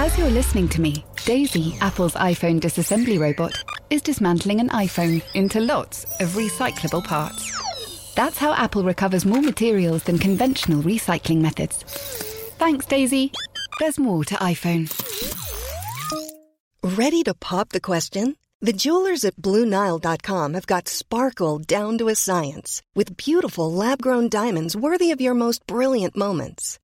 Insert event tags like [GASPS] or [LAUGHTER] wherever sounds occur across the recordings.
As you're listening to me, Daisy, Apple's iPhone disassembly robot, is dismantling an iPhone into lots of recyclable parts. That's how Apple recovers more materials than conventional recycling methods. Thanks, Daisy. There's more to iPhone. Ready to pop the question? The jewelers at BlueNile.com have got sparkle down to a science with beautiful lab grown diamonds worthy of your most brilliant moments.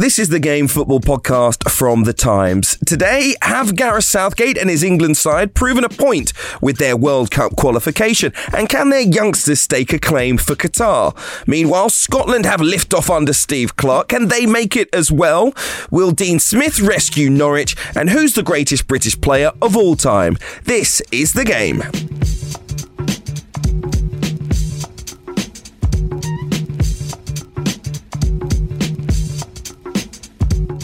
This is the Game Football podcast from The Times. Today, have Gareth Southgate and his England side proven a point with their World Cup qualification? And can their youngsters stake a claim for Qatar? Meanwhile, Scotland have liftoff under Steve Clarke. Can they make it as well? Will Dean Smith rescue Norwich? And who's the greatest British player of all time? This is The Game.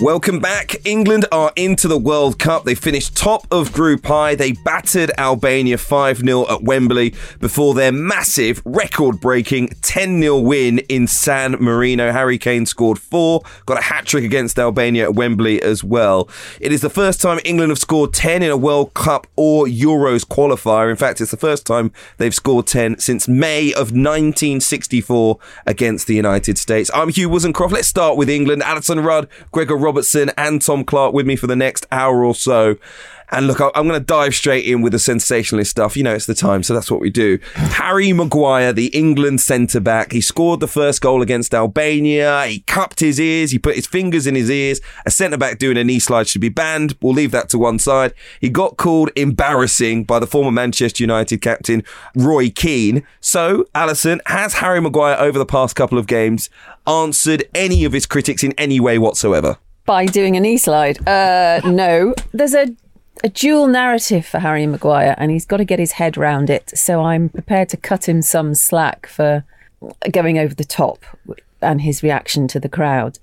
Welcome back. England are into the World Cup. They finished top of Group I. They battered Albania 5 0 at Wembley before their massive, record breaking 10 0 win in San Marino. Harry Kane scored four, got a hat trick against Albania at Wembley as well. It is the first time England have scored 10 in a World Cup or Euros qualifier. In fact, it's the first time they've scored 10 since May of 1964 against the United States. I'm Hugh Woozencroft. Let's start with England. Alyson Rudd, Gregor Robertson and Tom Clarke with me for the next hour or so. And look, I'm going to dive straight in with the sensationalist stuff. You know, it's the time, so that's what we do. Harry Maguire, the England centre back, he scored the first goal against Albania. He cupped his ears, he put his fingers in his ears. A centre back doing a knee slide should be banned. We'll leave that to one side. He got called embarrassing by the former Manchester United captain, Roy Keane. So, Alyson, has Harry Maguire over the past couple of games answered any of his critics in any way whatsoever? By doing an e slide. Uh, no, there's a a dual narrative for Harry Maguire, and he's got to get his head round it. So I'm prepared to cut him some slack for going over the top and his reaction to the crowd.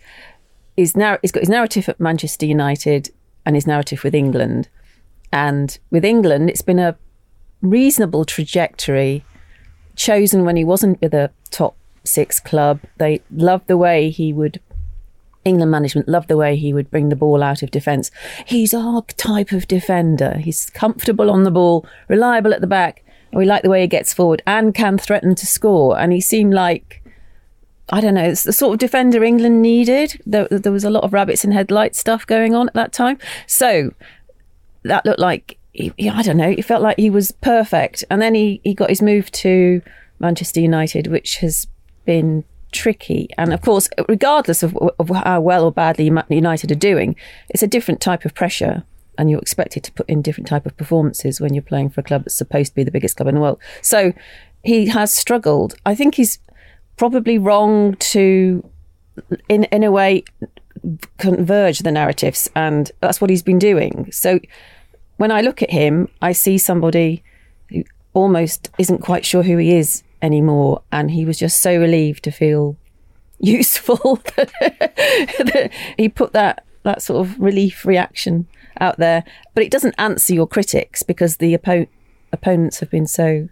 His narr- he's got his narrative at Manchester United and his narrative with England. And with England, it's been a reasonable trajectory chosen when he wasn't with a top six club. They loved the way he would England management loved the way he would bring the ball out of defence. He's our type of defender. He's comfortable on the ball, reliable at the back, we like the way he gets forward and can threaten to score. And he seemed like, I don't know, it's the sort of defender England needed. There, there was a lot of rabbits in headlights stuff going on at that time. So that looked like, I don't know, it felt like he was perfect. And then he, he got his move to Manchester United, which has been tricky. And of course, regardless of, of how well or badly United are doing, it's a different type of pressure and you're expected to put in different type of performances when you're playing for a club that's supposed to be the biggest club in the world. So he has struggled. I think he's probably wrong to, in in a way, converge the narratives, and that's what he's been doing. So when I look at him, I see somebody who almost isn't quite sure who he is anymore. And he was just so relieved to feel [LAUGHS] useful [LAUGHS] that he put that that sort of relief reaction out there. But it doesn't answer your critics because the oppo- opponents have been so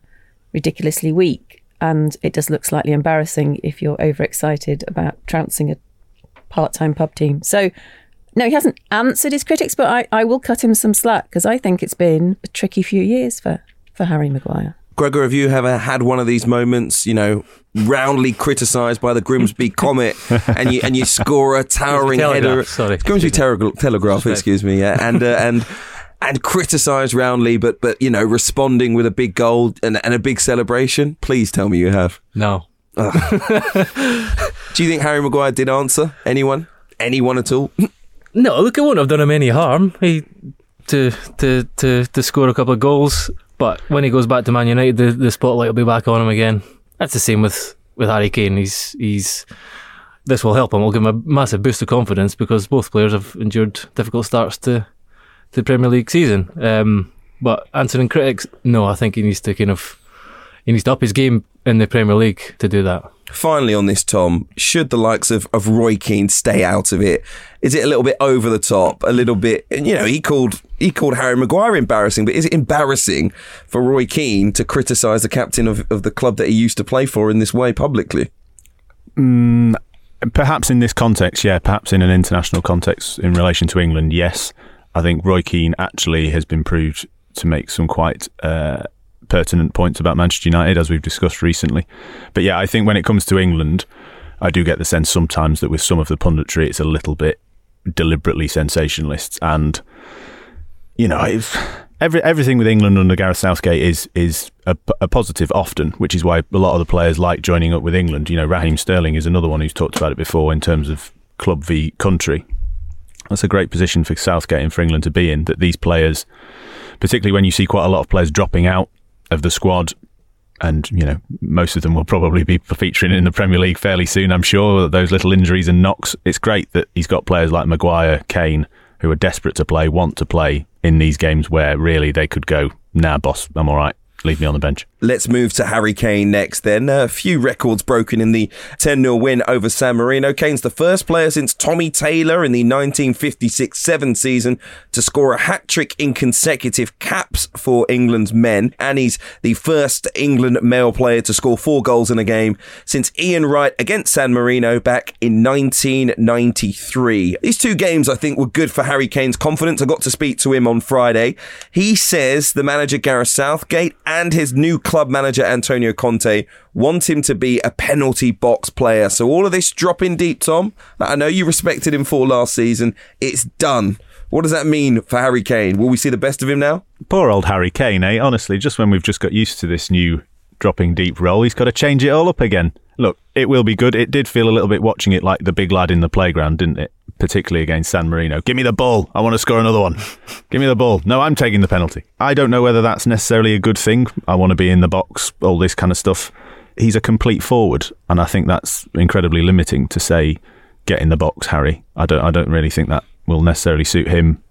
ridiculously weak, and it does look slightly embarrassing if you're overexcited about trouncing a part-time pub team. So. No, he hasn't answered his critics, but I, I will cut him some slack because I think it's been a tricky few years for, for Harry Maguire. Gregor, have you ever had one of these moments, you know, roundly criticised by the Grimsby [LAUGHS] Comet, and you and you score a towering header? Sorry, Grimsby Telegraph, excuse me, yeah, and uh, and and criticised roundly, but but you know, responding with a big goal and, and a big celebration. Please tell me you have. No. [LAUGHS] Do you think Harry Maguire did answer anyone, anyone at all? No, look, it wouldn't have done him any harm. He to to to to score a couple of goals. But when he goes back to Man United, the, the spotlight will be back on him again. That's the same with, with Harry Kane. He's he's this will help him. Will give him a massive boost of confidence because both players have endured difficult starts to, the Premier League season. Um, but answering critics, no, I think he needs to kind of he needs to up his game in the Premier League to do that. Finally, on this, Tom, should the likes of, of Roy Keane stay out of it? Is it a little bit over the top? A little bit, you know, he called he called Harry Maguire embarrassing, but is it embarrassing for Roy Keane to criticise the captain of, of the club that he used to play for in this way publicly? Mm, perhaps in this context, yeah. Perhaps in an international context in relation to England, yes. I think Roy Keane actually has been proved to make some quite uh, pertinent points about Manchester United, as we've discussed recently. But yeah, I think when it comes to England, I do get the sense sometimes that with some of the punditry, it's a little bit deliberately sensationalist. And, you know, every, everything with England under Gareth Southgate is is a, a, positive often, which is why a lot of the players like joining up with England. You know, Raheem Sterling is another one who's talked about it before in terms of club v country. That's a great position for Southgate and for England to be in, that these players, particularly when you see quite a lot of players dropping out of the squad, and you know most of them will probably be featuring in the Premier League fairly soon. I'm sure those little injuries and knocks. It's great that he's got players like Maguire, Kane, who are desperate to play, want to play in these games where really they could go, nah, boss, I'm all right leave me on the bench. Let's move to Harry Kane next then. A few records broken in the 10 0 win over San Marino. Kane's the first player since Tommy Taylor in the 1956 7 season to score a hat trick in consecutive caps for England's men. And he's the first England male player to score four goals in a game since Ian Wright against San Marino back in 1993. These two games, I think, were good for Harry Kane's confidence. I got to speak to him on Friday. He says the manager Gareth Southgate and his new club manager Antonio Conte want him to be a penalty box player. So all of this dropping deep, Tom, I know you respected him for last season. It's done. What does that mean for Harry Kane? Will we see the best of him now? Poor old Harry Kane, eh? Honestly, just when we've just got used to this new dropping deep role, he's got to change it all up again. Look, it will be good. It did feel a little bit watching it like the big lad in the playground, didn't it? Particularly against San Marino. Give me the ball. I want to score another one. [LAUGHS] Give me the ball. No, I'm taking the penalty. I don't know whether that's necessarily a good thing. I want to be in the box, all this kind of stuff. He's a complete forward, and I think that's incredibly limiting to say, get in the box, Harry. I don't, I don't really think that will necessarily suit him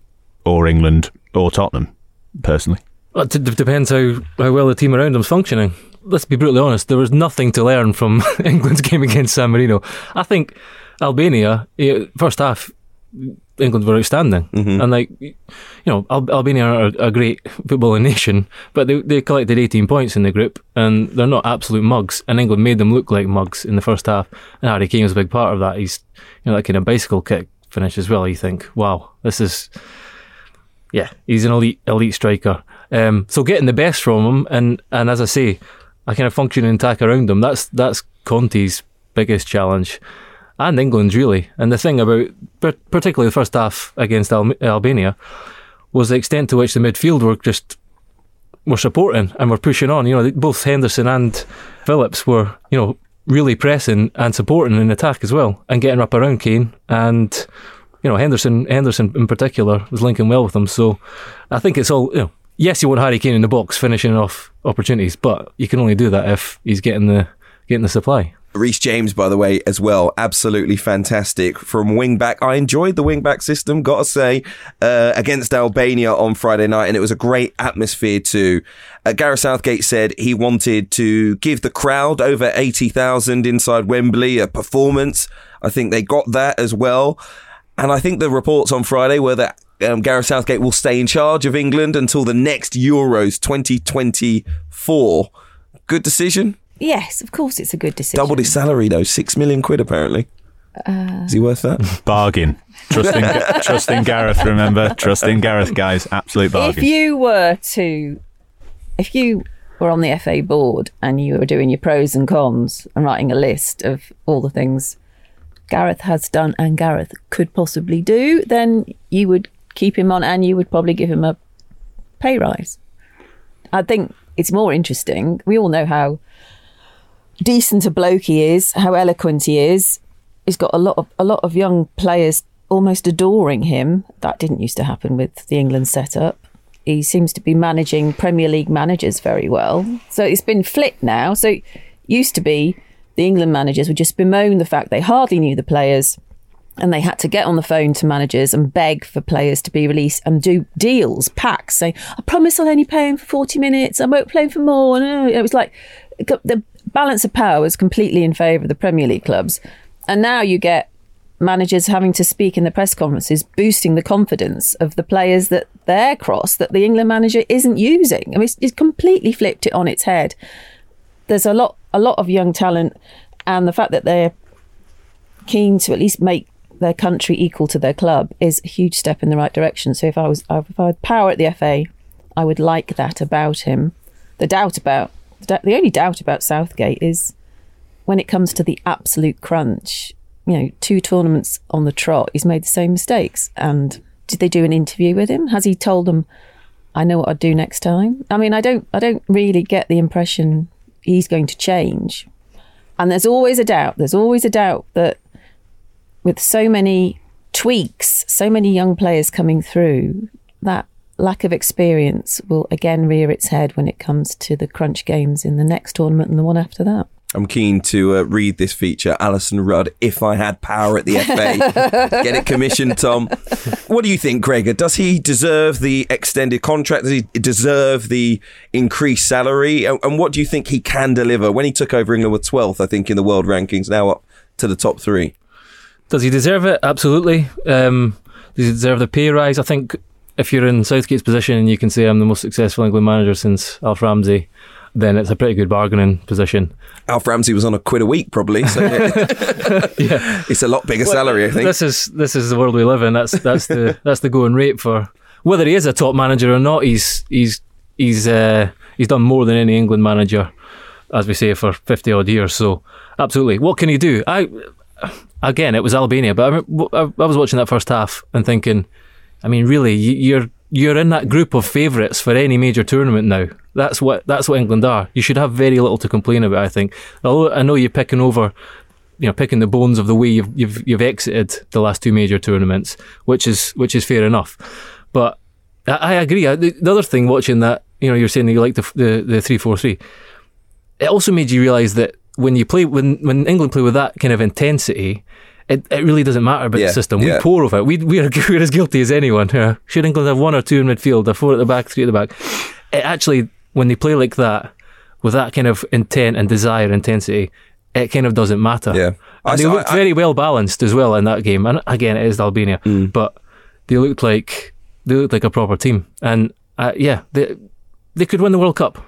or England or Tottenham, personally. It depends how, how well the team around him's functioning. Let's be brutally honest, there was nothing to learn from [LAUGHS] England's game against San Marino. I think Albania, first half, England were outstanding, mm-hmm. and like you know, Al- Albania are a great footballing nation, but they they collected 18 points in the group, and they're not absolute mugs. And England made them look like mugs in the first half, and Harry Kane was a big part of that. He's you know that kind of bicycle kick finish as well. You think, wow, this is yeah, he's an elite elite striker. Um, so getting the best from him, and and as I say, a kind of functioning attack around him. That's that's Conte's biggest challenge and England really. And the thing about, particularly the first half against Al- Albania, was the extent to which the midfield were just were supporting and were pushing on. You know, both Henderson and Phillips were, you know, really pressing and supporting in attack as well, and getting up around Kane. And you know, Henderson, Henderson in particular, was linking well with them. So I think it's all. You know, yes, you want Harry Kane in the box finishing off opportunities, but you can only do that if he's getting the getting the supply. Reece James, by the way, as well, absolutely fantastic from wing back. I enjoyed the wing back system, gotta say, uh, against Albania on Friday night, and it was a great atmosphere too. Uh, Gareth Southgate said he wanted to give the crowd over 80,000 inside Wembley a performance. I think they got that as well. And I think the reports on Friday were that um, Gareth Southgate will stay in charge of England until the next Euros 2024. Good decision? Yes, of course, it's a good decision. Doubled his salary though, six million quid apparently. Uh, Is he worth that? [LAUGHS] Bargain. Trusting, [LAUGHS] trusting Gareth. Remember, trusting Gareth, guys. Absolute bargain. If you were to, if you were on the FA board and you were doing your pros and cons and writing a list of all the things Gareth has done and Gareth could possibly do, then you would keep him on and you would probably give him a pay rise. I think it's more interesting. We all know how decent a bloke he is, how eloquent he is. He's got a lot of a lot of young players almost adoring him. That didn't used to happen with the England setup. He seems to be managing Premier League managers very well. So it's been flipped now. So used to be the England managers would just bemoan the fact they hardly knew the players and they had to get on the phone to managers and beg for players to be released and do deals, packs, saying, I promise I'll only pay him for 40 minutes, I won't play him for more. And uh, it was like the balance of power was completely in favour of the Premier League clubs, and now you get managers having to speak in the press conferences, boosting the confidence of the players that they're cross that the England manager isn't using. I mean, it's, it's completely flipped it on its head. There's a lot, a lot of young talent, and the fact that they're keen to at least make their country equal to their club is a huge step in the right direction. So if I was, if I had power at the FA, I would like that about him. The doubt about the only doubt about Southgate is when it comes to the absolute crunch you know, two tournaments on the trot, he's made the same mistakes. And did they do an interview with him? Has he told them, "I know what I'd do next time"? I mean, I don't, I don't really get the impression he's going to change. And there's always a doubt. There's always a doubt that with so many tweaks, so many young players coming through, that lack of experience will again rear its head when it comes to the crunch games in the next tournament and the one after that. I'm keen to uh, read this feature, Alyson Rudd, if I had power at the FA. [LAUGHS] Get it commissioned, Tom. What do you think, Gregor? Does he deserve the extended contract? Does he deserve the increased salary? And what do you think he can deliver? When he took over, England were 12th, I think, in the world rankings, now up to the top three. Does he deserve it? Absolutely. Um, does he deserve the pay rise? I think if you're in Southgate's position and you can say I'm the most successful England manager since Alf Ramsey, then it's a pretty good bargaining position. Alf Ramsey was on a quid a week, probably. So [LAUGHS] [LAUGHS] yeah. it's a lot bigger well, salary, I think. This is this is the world we live in. That's that's the [LAUGHS] that's the going rate for whether he is a top manager or not. He's he's he's uh, he's done more than any England manager, as we say, for fifty odd years. So absolutely, what can he do? I again, it was Albania, but I, I was watching that first half and thinking, I mean, really, you're you're in that group of favourites for any major tournament now. That's what that's what England are. You should have very little to complain about. I think. Although I know you're picking over, you know, picking the bones of the way you've you've you've exited the last two major tournaments, which is which is fair enough. But I, I agree. The, the, other thing, watching that, you know, you're saying you like the the the three four three. It also made you realise that when you play when when England play with that kind of intensity, it, it really doesn't matter about yeah, the system. We pour over it. We, we are, [LAUGHS] we're as guilty as anyone. Yeah, Should England have one or two in midfield, a four at the back, three at the back? It actually, when they play like that, with that kind of intent and desire, intensity, it kind of doesn't matter. Yeah. And they looked I, very well balanced as well in that game. And again, it is Albania, mm. but they looked like they looked like a proper team. And uh, yeah, they they could win the World Cup.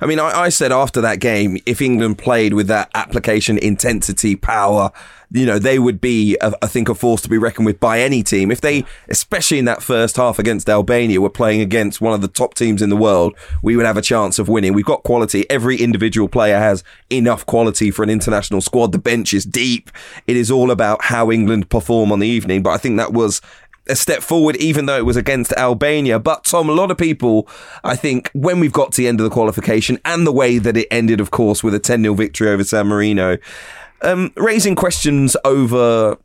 I mean, I, I, said after that game, if England played with that application, intensity, power, you know, they would be, I think, a force to be reckoned with by any team. If they, especially in that first half against Albania, were playing against one of the top teams in the world, we would have a chance of winning. We've got quality. Every individual player has enough quality for an international squad. The bench is deep. It is all about how England perform on the evening. But I think that was a step forward, even though it was against Albania. But Tom, a lot of people, I think, when we've got to the end of the qualification and the way that it ended, of course, with a 10 0 victory over San Marino, um, raising questions over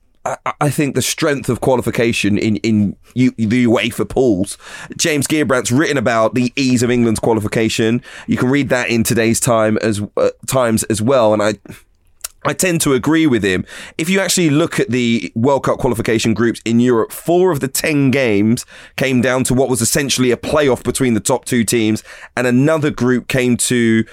I think the strength of qualification in in U, the UEFA pools. James Gheerbrant's written about the ease of England's qualification. You can read that in today's time as uh, times as well, and I. I tend to agree with him. If you actually look at the World Cup qualification groups in Europe, four of the 10 games came down to what was essentially a playoff between the top two teams, and another group came to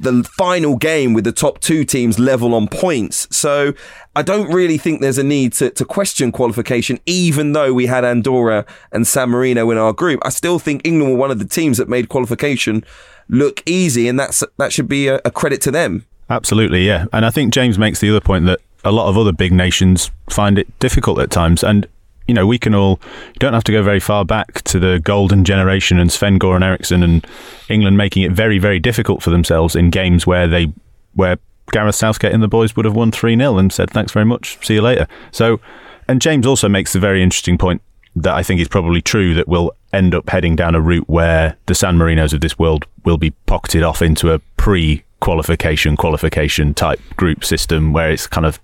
the final game with the top two teams level on points. So I don't really think there's a need to, to question qualification, even though we had Andorra and San Marino in our group. I still think England were one of the teams that made qualification look easy, and that's that should be a, a credit to them. Absolutely, yeah. And I think James makes the other point that a lot of other big nations find it difficult at times. And you know, we can all, you don't have to go very far back to the golden generation and Sven Goran Eriksson and England making it very, very difficult for themselves in games where they, where Gareth Southgate and the boys would have won 3 0 and said, thanks very much, see you later. So, and James also makes the very interesting point that I think is probably true that we'll end up heading down a route where the San Marinos of this world will be pocketed off into a pre qualification, qualification type group system where it's kind of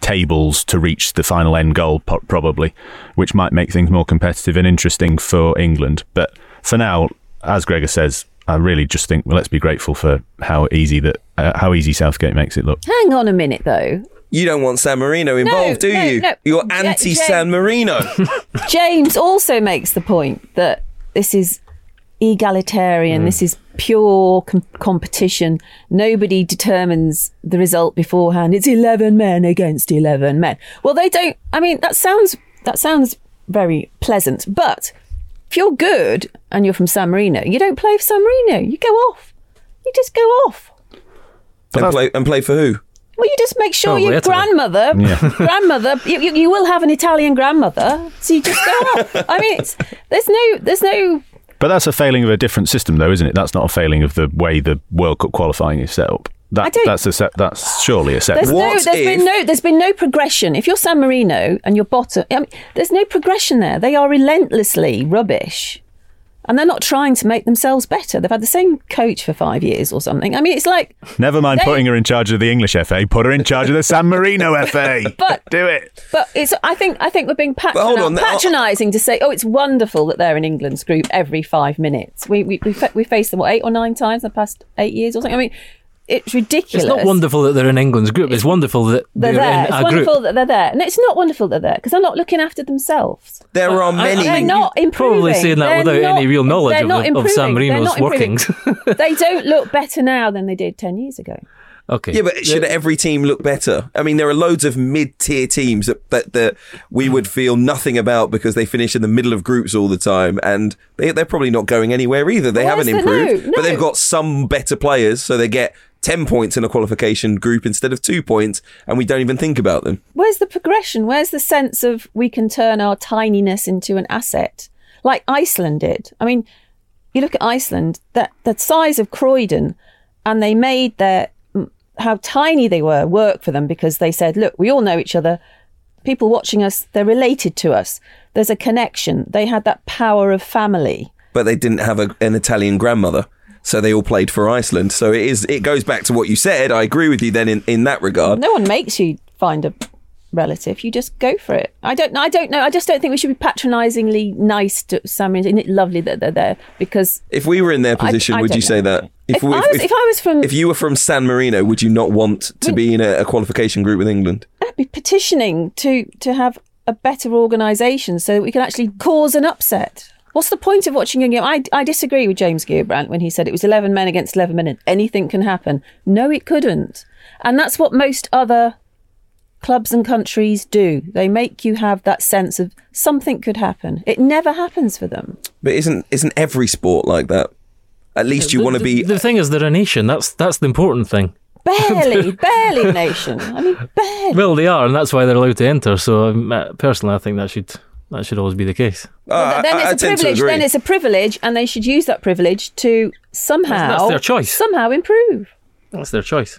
tables to reach the final end goal, probably, which might make things more competitive and interesting for England. But for now, as Gregor says, I really just think well, let's be grateful for how easy that uh, how easy Southgate makes it look. Hang on a minute, though. You don't want San Marino involved, no, do no, you? No. You're anti San Marino. [LAUGHS] [LAUGHS] James also makes the point that this is egalitarian. Mm. This is pure com- competition. Nobody determines the result beforehand. It's eleven men against eleven men. Well, they don't. I mean, that sounds that sounds very pleasant, but if you're good and you're from San Marino, you don't play for San Marino. You go off. You just go off. and play and play for who? Well, you just make sure Probably your Italy. grandmother, [LAUGHS] [LAUGHS] grandmother, you, you, you will have an Italian grandmother, so you just go off. I mean, it's, there's no, there's no. But that's a failing of a different system, though, isn't it? That's not a failing of the way the World Cup qualifying is set up. I That, don't- that's a set, that's surely a There's separate. no, there's if- been no, there's been no progression. If you're San Marino and you're bottom, I mean, there's no progression there. They are relentlessly rubbish, and they're not trying to make themselves better. They've had the same coach for five years or something. I mean, it's like [LAUGHS] Never mind They- putting her in charge of the English FA. Put her in charge of the San Marino FA. [LAUGHS] But- do it. But it's. I think. I think we're being hold on, now- patronising to say, "Oh, it's wonderful that they're in England's group every five minutes." We we we, fa- we faced them what eight or nine times in the past eight years or something. I mean, it's ridiculous. It's not wonderful that they're in England's group. It's wonderful that They're they're, there. in It's a wonderful group. that they're there, and it's not wonderful that they're there because they're not looking after themselves. There are many. They're not improving. Probably saying that They're without not- any real knowledge of, not the, of San Marino's workings. they don't look better now than they did ten years ago. Okay. Yeah, but should every team look better? I mean, there are loads of mid-tier teams that, that, that we would hmm. feel nothing about because they finish in the middle of groups all the time, and they, they're probably not going anywhere either. They Well, haven't improved, no, but they've got some better players, so they get ten points in a qualification group instead of two points, and we don't even think about them. Where's the progression? Where's the sense of we can turn our tininess into an asset, like Iceland did? I mean, you look at Iceland, that the size of Croydon, and they made their how tiny they were work for them because they said, look, we all know each other. People watching us, they're related to us. There's a connection. They had that power of family. But they didn't have a, an Italian grandmother. So they all played for Iceland. So it is. It goes back to what you said. I agree with you. Then in, in that regard, No one makes you find a relative. You just go for it. I don't. I don't know. I just don't think we should be patronisingly nice to Marino. Isn't it lovely that they're there? Because if we were in their position, I would don't you say that? If I was- if I was from- if you were from San Marino, would you not want to be in a, a qualification group with England? I'd be petitioning to to have a better organisation so that we can actually cause an upset. What's the point of watching a game? I, I disagree with James Gheerbrant when he said it was 11 men against 11 men and anything can happen. No, it couldn't. And that's what most other clubs and countries do. They make you have that sense of something could happen. It never happens for them. But isn't isn't every sport like that? At least you want to be. The thing is, they're a nation. That's that's the important thing. [LAUGHS] Barely, [LAUGHS] barely nation. I mean, barely. Well, they are, and that's why they're allowed to enter. So, um, uh, personally, I think that should that should always be the case. Uh, then I- I it's a privilege. Then it's a privilege, and they should use that privilege to somehow That's their choice. somehow improve. That's their choice.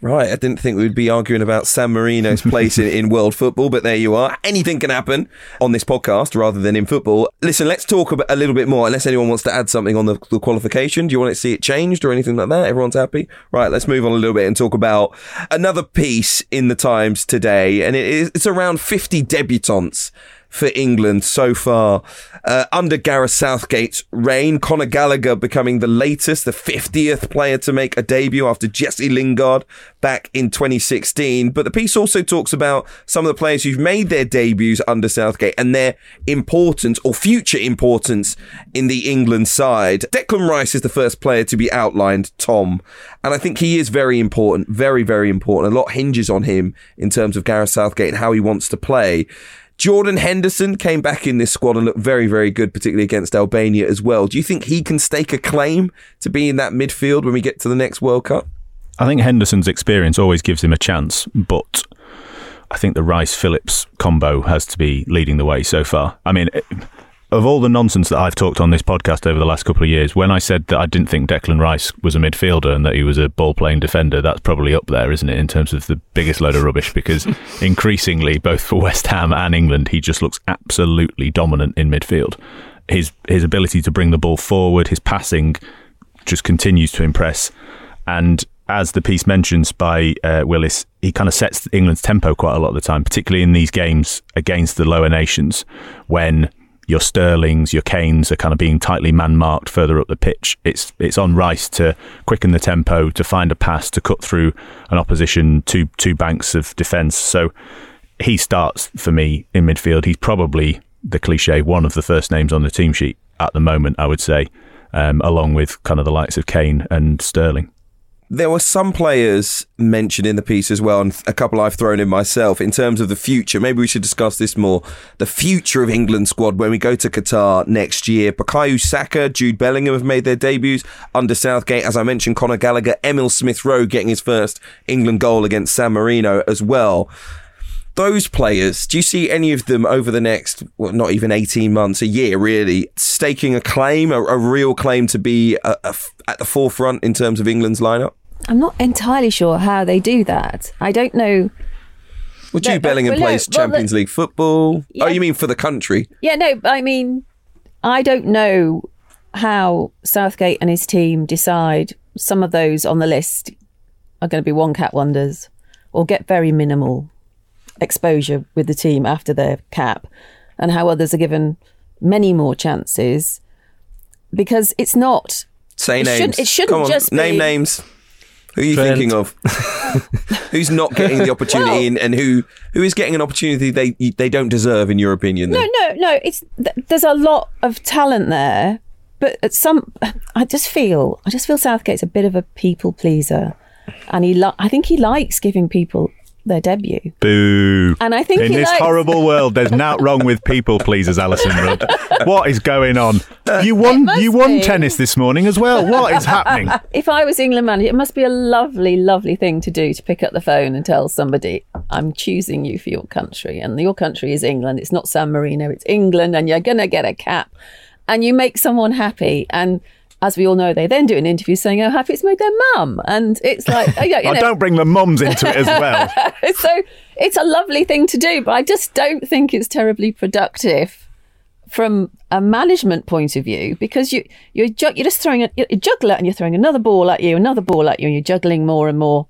Right, I didn't think we'd be arguing about San Marino's place in, in world football, but there you are. Anything can happen on this podcast rather than in football. Listen, let's talk about a little bit more, unless anyone wants to add something on the, the qualification. Do you want to see it changed or anything like that? Everyone's happy? Right, let's move on a little bit and talk about another piece in the Times today, and it is it's around 50 debutantes for England so far. Uh, under Gareth Southgate's reign, Conor Gallagher becoming the latest, the 50th player to make a debut after Jesse Lingard back in 2016. But the piece also talks about some of the players who've made their debuts under Southgate and their importance or future importance in the England side. Declan Rice is the first player to be outlined, Tom. And I think he is very important, very, very important. A lot hinges on him in terms of Gareth Southgate and how he wants to play. Jordan Henderson came back in this squad and looked very, very good, particularly against Albania as well. Do you think he can stake a claim to be in that midfield when we get to the next World Cup? I think Henderson's experience always gives him a chance, but I think the Rice Phillips combo has to be leading the way so far. I mean, of all the nonsense that I've talked on this podcast over the last couple of years, when I said that I didn't think Declan Rice was a midfielder and that he was a ball playing defender, that's probably up there, isn't it, in terms of the biggest load of rubbish? Because [LAUGHS] increasingly, both for West Ham and England, he just looks absolutely dominant in midfield. His his ability to bring the ball forward, his passing, just continues to impress. And as the piece mentions by uh, Willis, he kind of sets England's tempo quite a lot of the time, particularly in these games against the lower nations when your Sterlings, your Kanes are kind of being tightly man marked further up the pitch. It's it's on Rice to quicken the tempo, to find a pass, to cut through an opposition two two banks of defence. So he starts for me in midfield. He's probably the cliche one of the first names on the team sheet at the moment. I would say. um, along with kind of the likes of Kane and Sterling. There were some players mentioned in the piece as well, and a couple I've thrown in myself in terms of the future. Maybe we should discuss this more. The future of England squad when we go to Qatar next year. Bukayo Saka, Jude Bellingham have made their debuts under Southgate. As I mentioned, Conor Gallagher, Emil Smith Rowe getting his first England goal against San Marino as well those players, do you see any of them over the next, well, not even 18 months, a year really, staking a claim, a, a real claim to be a, a, at the forefront in terms of England's lineup? I'm not entirely sure how they do that. I don't know. Well, Jude No, Bellingham well, no, plays well, Champions League football. Oh, yeah. Oh, you mean for the country? Yeah, no, I mean, I don't know how Southgate and his team decide some of those on the list are going to be one cat wonders or get very minimal exposure with the team after their cap, and how others are given many more chances because it's not. Say It names. shouldn't- it shouldn't on, just name be- names. Who are you Trent. thinking of? [LAUGHS] Who's not getting the opportunity, and, and who who is getting an opportunity they they don't deserve, in your opinion? No, no, no. It's th- there's a lot of talent there, but at some, I just feel, I just feel Southgate's a bit of a people pleaser, and he, li- I think he likes giving people their debut, Boo. and I think In this likes, horrible [LAUGHS] world, there's not wrong with people pleasers, Alyson Rudd. What is going on? You won. You won be. tennis this morning as well. What is happening? [LAUGHS] If I was England manager, it must be a lovely, lovely thing to do to pick up the phone and tell somebody, "I'm choosing you for your country, and your country is England. It's not San Marino. It's England, and you're gonna get a cap." And you make someone happy, and as we all know, they then do an interview saying how happy it's made their mum, and it's like, oh, [LAUGHS] you oh, I don't bring the mums into it as well. [LAUGHS] so it's a lovely thing to do, but I just don't think it's terribly productive from a management point of view because you you're, ju- you're just throwing a you juggle it and you're throwing another ball at you, another ball at you, and you're juggling more and more.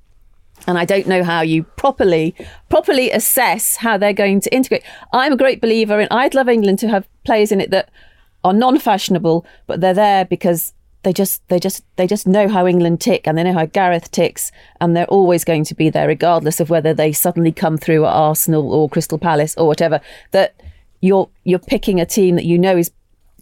And I don't know how you properly properly assess how they're going to integrate. I'm a great believer in. I'd love England to have players in it that are non-fashionable, but they're there because they just they just they just know how England tick and they know how Gareth ticks, and they're always going to be there regardless of whether they suddenly come through at Arsenal or Crystal Palace or whatever. That you're you're picking a team that you know is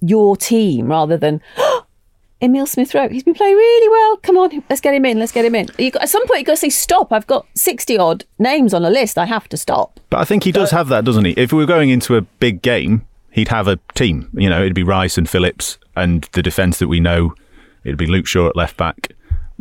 your team rather than [GASPS] Emil Smith Rowe. He's been playing really well. Come on, let's get him in. Let's get him in. You got, at some point, you've got to say stop. I've got sixty odd names on a list. I have to stop. But I think he does have that, doesn't he? If we were going into a big game, he'd have a team. You know, it'd be Rice and Phillips and the defence that we know. It'd be Luke Shaw at left back.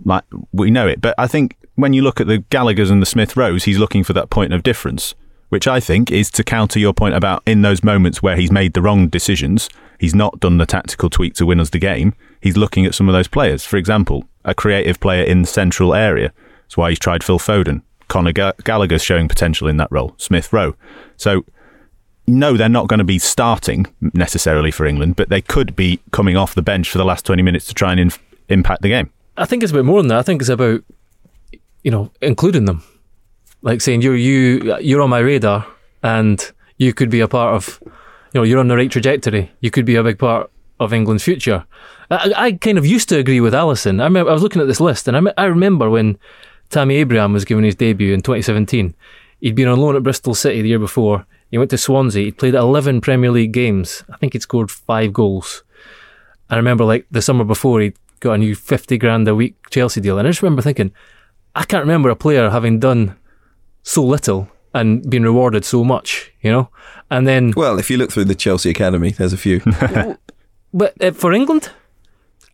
Like we know it. But I think when you look at the Gallaghers and the Smith Rowes, he's looking for that point of difference, which I think is to counter your point about in those moments where he's made the wrong decisions, he's not done the tactical tweak to win us the game. He's looking at some of those players. For example, a creative player in the central area. That's why he's tried Phil Foden. Conor Ga- Gallagher's showing potential in that role. Smith Rowe. So no, they're not going to be starting necessarily for England, but they could be coming off the bench for the last 20 minutes to try and impact the game. I think it's a bit more than that. I think it's about, you know, including them, like saying you're you you're on my radar, and you could be a part of, you know, you're on the right trajectory. You could be a big part of England's future. I, I kind of used to agree with Alyson. I I was looking at this list, and I, I remember when Tammy Abraham was given his debut in 2017. He'd been on loan at Bristol City the year before. He went to Swansea. He'd played 11 Premier League games. I think he'd scored five goals. I remember like the summer before he got a new 50 grand a week Chelsea deal. And I just remember thinking, I can't remember a player having done so little and been rewarded so much, you know? And then, Well, if you look through the Chelsea academy, there's a few. [LAUGHS] but uh, for England,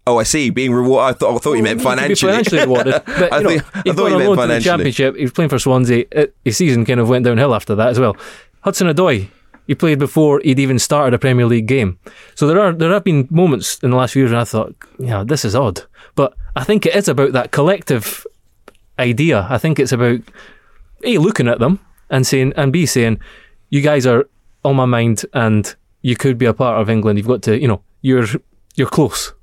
oh, I see. Being rewarded. I thought I thought you meant he financially. financially rewarded. [LAUGHS] But, I you know, think- I thought you meant to the financially. championship. He was playing for Swansea. Uh, His season kind of went downhill after that as well. Hudson Odoi, he played before he'd even started a Premier League game. So there are there have been moments in the last few years when I thought, yeah, this is odd. But I think it is about that collective idea. I think it's about A, looking at them and saying, and B, saying, you guys are on my mind and you could be a part of England. You've got to, you know, you're you're close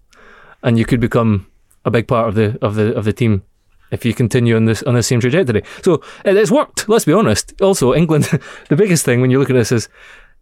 and you could become a big part of the of the of the team if you continue on this on the same trajectory. So it's worked. Let's be honest. Also, [LAUGHS] England. the biggest thing when you look at this is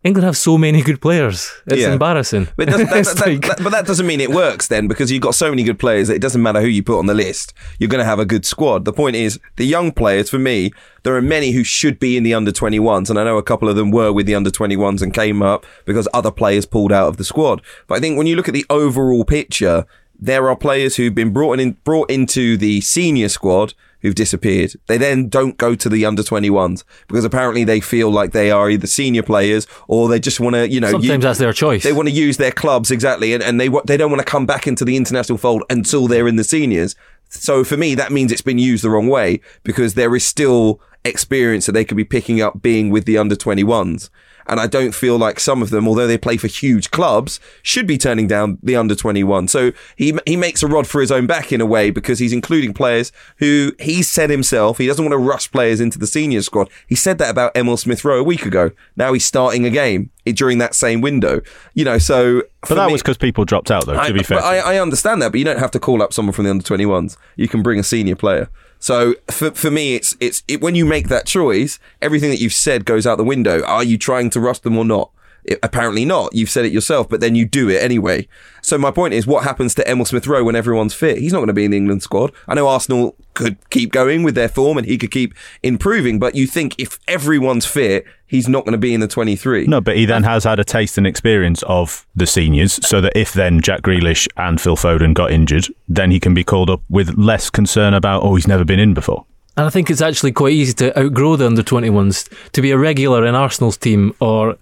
England have so many good players. It's Yeah. embarrassing. But, that's- [LAUGHS] that, that- like- that- but that doesn't mean it works then, because you've got so many good players that it doesn't matter who you put on the list. You're going to have a good squad. The point is, the young players, for me, there are many who should be in the under 21s, and I know a couple of them were with the under 21s and came up because other players pulled out of the squad. But I think when you look at the overall picture, there are players who've been brought in brought into the senior squad who've disappeared. They then don't go to the under 21s because apparently they feel like they are either senior players or they just want to, you know, Sometimes use- that's their choice. They want to use their clubs exactly, and, and they they don't want to come back into the international fold until they're in the seniors. So for me, that means it's been used the wrong way because there is still experience that they could be picking up being with the under 21s. And I don't feel like some of them, although they play for huge clubs, should be turning down the under 21. So he, he makes a rod for his own back in a way because he's including players who he said himself, he doesn't want to rush players into the senior squad. He said that about Emil Smith Rowe a week ago. Now he's starting a game during that same window. You know, so. But that was because people dropped out, though. I, to be fair, I, I understand that, but you don't have to call up someone from the under 21s. You can bring a senior player. So for, for me, it's it's it, when you make that choice, everything that you've said goes out the window. Are you trying to rush them or not? It, apparently not. You've said it yourself, but then you do it anyway. So my point is, what happens to Emil Smith Rowe when everyone's fit? He's not going to be in the England squad. I know Arsenal could keep going with their form and he could keep improving, but you think if everyone's fit, he's not going to be in the 23. No, but he then has had a taste and experience of the seniors, so that if then Jack Grealish and Phil Foden got injured, then he can be called up with less concern about, oh, he's never been in before. And I think it's actually quite easy to outgrow the under 21s, to be a regular in Arsenal's team or,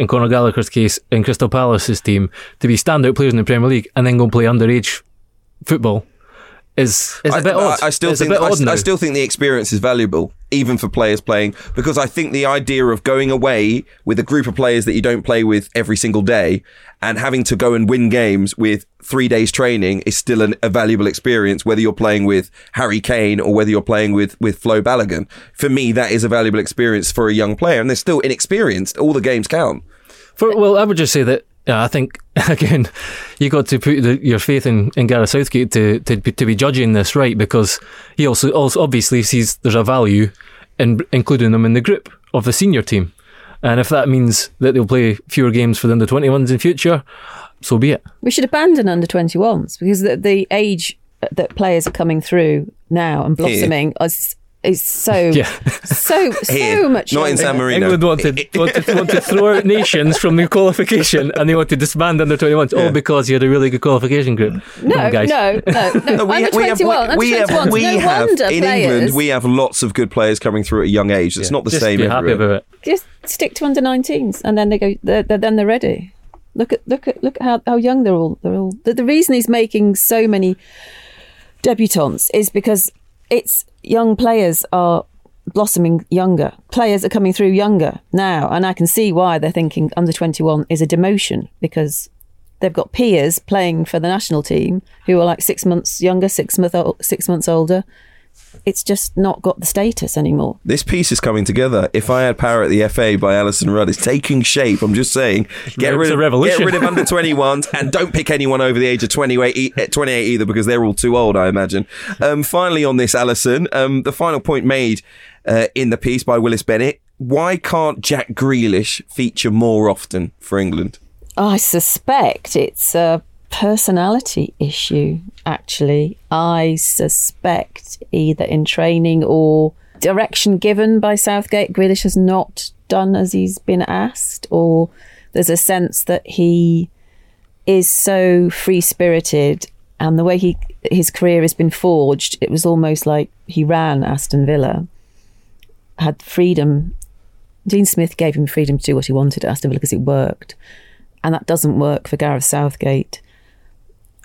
in Conor Gallagher's case, in Crystal Palace's team, to be standout players in the Premier League and then go and play underage football is, is a bit odd. I, I still it's think I. I still think the experience is valuable, even for players playing, because I think the idea of going away with a group of players that you don't play with every single day and having to go and win games with three days training is still an, a valuable experience, whether you're playing with Harry Kane or whether you're playing with with Flo Balogun. For me, that is a valuable experience for a young player, and they're still inexperienced. All the games count. For, well, I would just say that yeah, I think [LAUGHS] again, you got to put the, your faith in, in Gareth Southgate to, to to be judging this right because he also also obviously sees there's a value in including them in the group of the senior team, and if that means that they'll play fewer games for the under twenty ones in future, so be it. We should abandon under 21s because the, the age that players are coming through now and blossoming is, is so, [LAUGHS] Yeah. so, so Here, much not in. San Marino. England wanted, [LAUGHS] wanted, wanted to throw out nations from the qualification and they wanted to disband under 21s, all because you had a really good qualification group. No, on, guys. no, no, [LAUGHS] no. No, under 21, we under have, 21s, we no have in players England we have lots of good players coming through at a young age. It's not the Just same be happy about it. just stick to under 19s and then they go they're, they're, then they're ready look at look at look at how, how young they're all. They're all the, the reason he's making so many debutants is because it's young players are blossoming younger. Players are coming through younger now and i can see why they're thinking under 21 is a demotion because they've got peers playing for the national team who are like six months younger six month six months older it's just not got the status anymore This piece is coming together. If I had power at the FA by Alyson Rudd, it's taking shape. I'm just saying, get rid of revolution. get rid of under [LAUGHS] 21s and don't pick anyone over the age of 28, e- eh, 28 either because they're all too old, I imagine. Um, finally, on this, Alyson, um, the final point made uh, in the piece by Willis Bennett: Why can't Jack Grealish feature more often for England? I suspect it's a personality issue, actually. I suspect either in training or direction given by Southgate, Grealish has not done as he's been asked, or there's a sense that he is so free spirited and the way he his career has been forged, it was almost like he ran Aston Villa, had freedom. Dean Smith gave him freedom to do what he wanted at Aston Villa because it worked and that doesn't work for Gareth Southgate.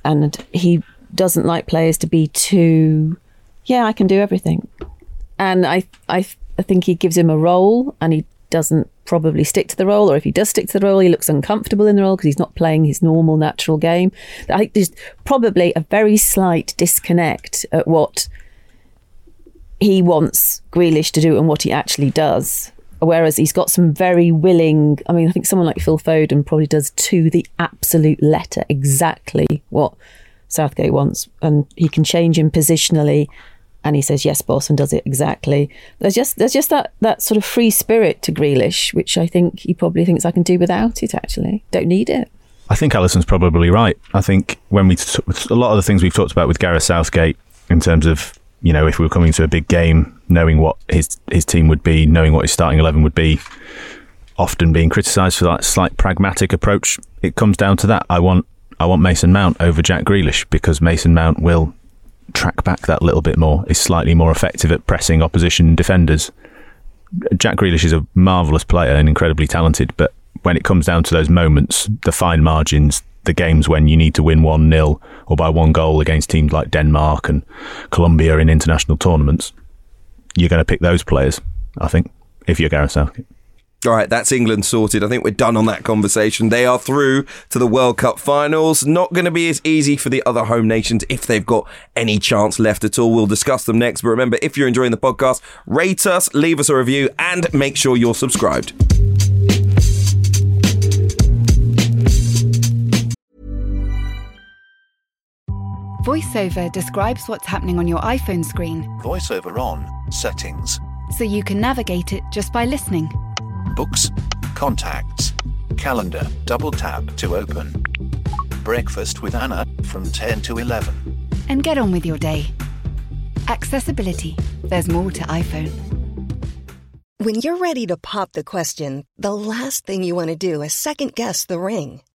And he doesn't like players to be too, yeah, I can do everything. And I, I, I think he gives him a role, and he doesn't probably stick to the role, or if he does stick to the role, he looks uncomfortable in the role because he's not playing his normal, natural game. I think there's probably a very slight disconnect at what he wants Grealish to do and what he actually does. Whereas he's got some very willing. I mean, I think someone like Phil Foden probably does to the absolute letter exactly what Southgate wants, and he can change him positionally. And he says yes, boss, and does it exactly. There's just there's just that that sort of free spirit to Grealish, which I think he probably thinks I can do without it. Actually, don't need it. I think Alyson's probably right. I think when we t- a lot of the things we've talked about with Gareth Southgate in terms of you know if we were coming to a big game, knowing what his his team would be, knowing what his starting eleven would be, often being criticised for that slight pragmatic approach. It comes down to that. I want I want Mason Mount over Jack Grealish because Mason Mount will track back that little bit more, is slightly more effective at pressing opposition defenders. Jack Grealish is a marvellous player and incredibly talented, but when it comes down to those moments, the fine margins, the games when you need to win 1 0 or by one goal against teams like Denmark and Colombia in international tournaments, you're going to pick those players, I think, if you're Gareth Southgate. All right, that's England sorted. I think we're done on that conversation. They are through to the World Cup finals. Not going to be as easy for the other home nations if they've got any chance left at all. We'll discuss them next. But remember, if you're enjoying the podcast, rate us, leave us a review, and make sure you're subscribed. VoiceOver describes what's happening on your iPhone screen VoiceOver on, settings, so you can navigate it just by listening. books, contacts, calendar, double tap to open. Breakfast with Anna from 10 to 11. And get on with your day. Accessibility. There's more to iPhone. When you're ready to pop the question, the last thing you want to do is second guess the ring.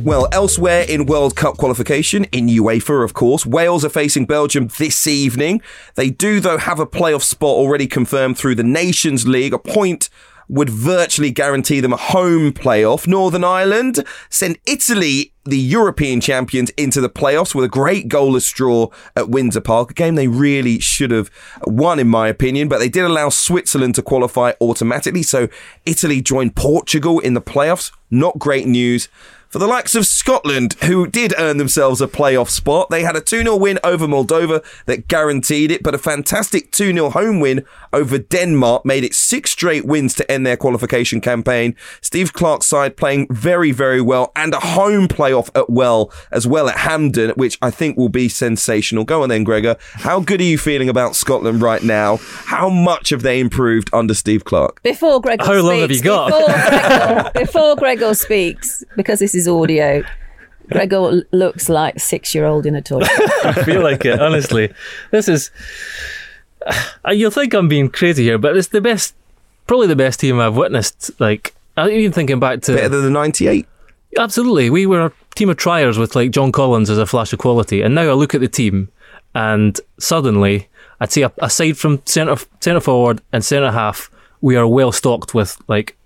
Well, elsewhere in World Cup qualification, in UEFA, of course, Wales are facing Belgium this evening. They do, though, have a playoff spot already confirmed through the Nations League. A point would virtually guarantee them a home playoff. Northern Ireland send Italy, the European champions, into the playoffs with a great goalless draw at Windsor Park. A game they really should have won, in my opinion, but they did allow Switzerland to qualify automatically. So Italy joined Portugal in the playoffs. Not great news for the likes of Scotland, who did earn themselves a playoff spot. They had a 2 0 win over Moldova that guaranteed it, but a fantastic 2 0 home win over Denmark made it six straight wins to end their qualification campaign. Steve Clarke's side playing very, very well, and a home playoff at well as well at Hampden, which I think will be sensational. Go on then, Gregor. How good are you feeling about Scotland right now? How much have they improved under Steve Clarke? Before Gregor How speaks, long have you got? Before Gregor, before Gregor speaks, because this is audio, Gregor looks like six-year-old in a toy. [LAUGHS] I feel like it, honestly. This is. Uh, You'll think I'm being crazy here, but it's the best, probably the best team I've witnessed. Like, I'm even thinking back to. Better than the 98? Absolutely. We were a team of triers with like John Collins as a flash of quality. And now I look at the team and suddenly I'd say aside from centre centre forward and centre half, we are well stocked with like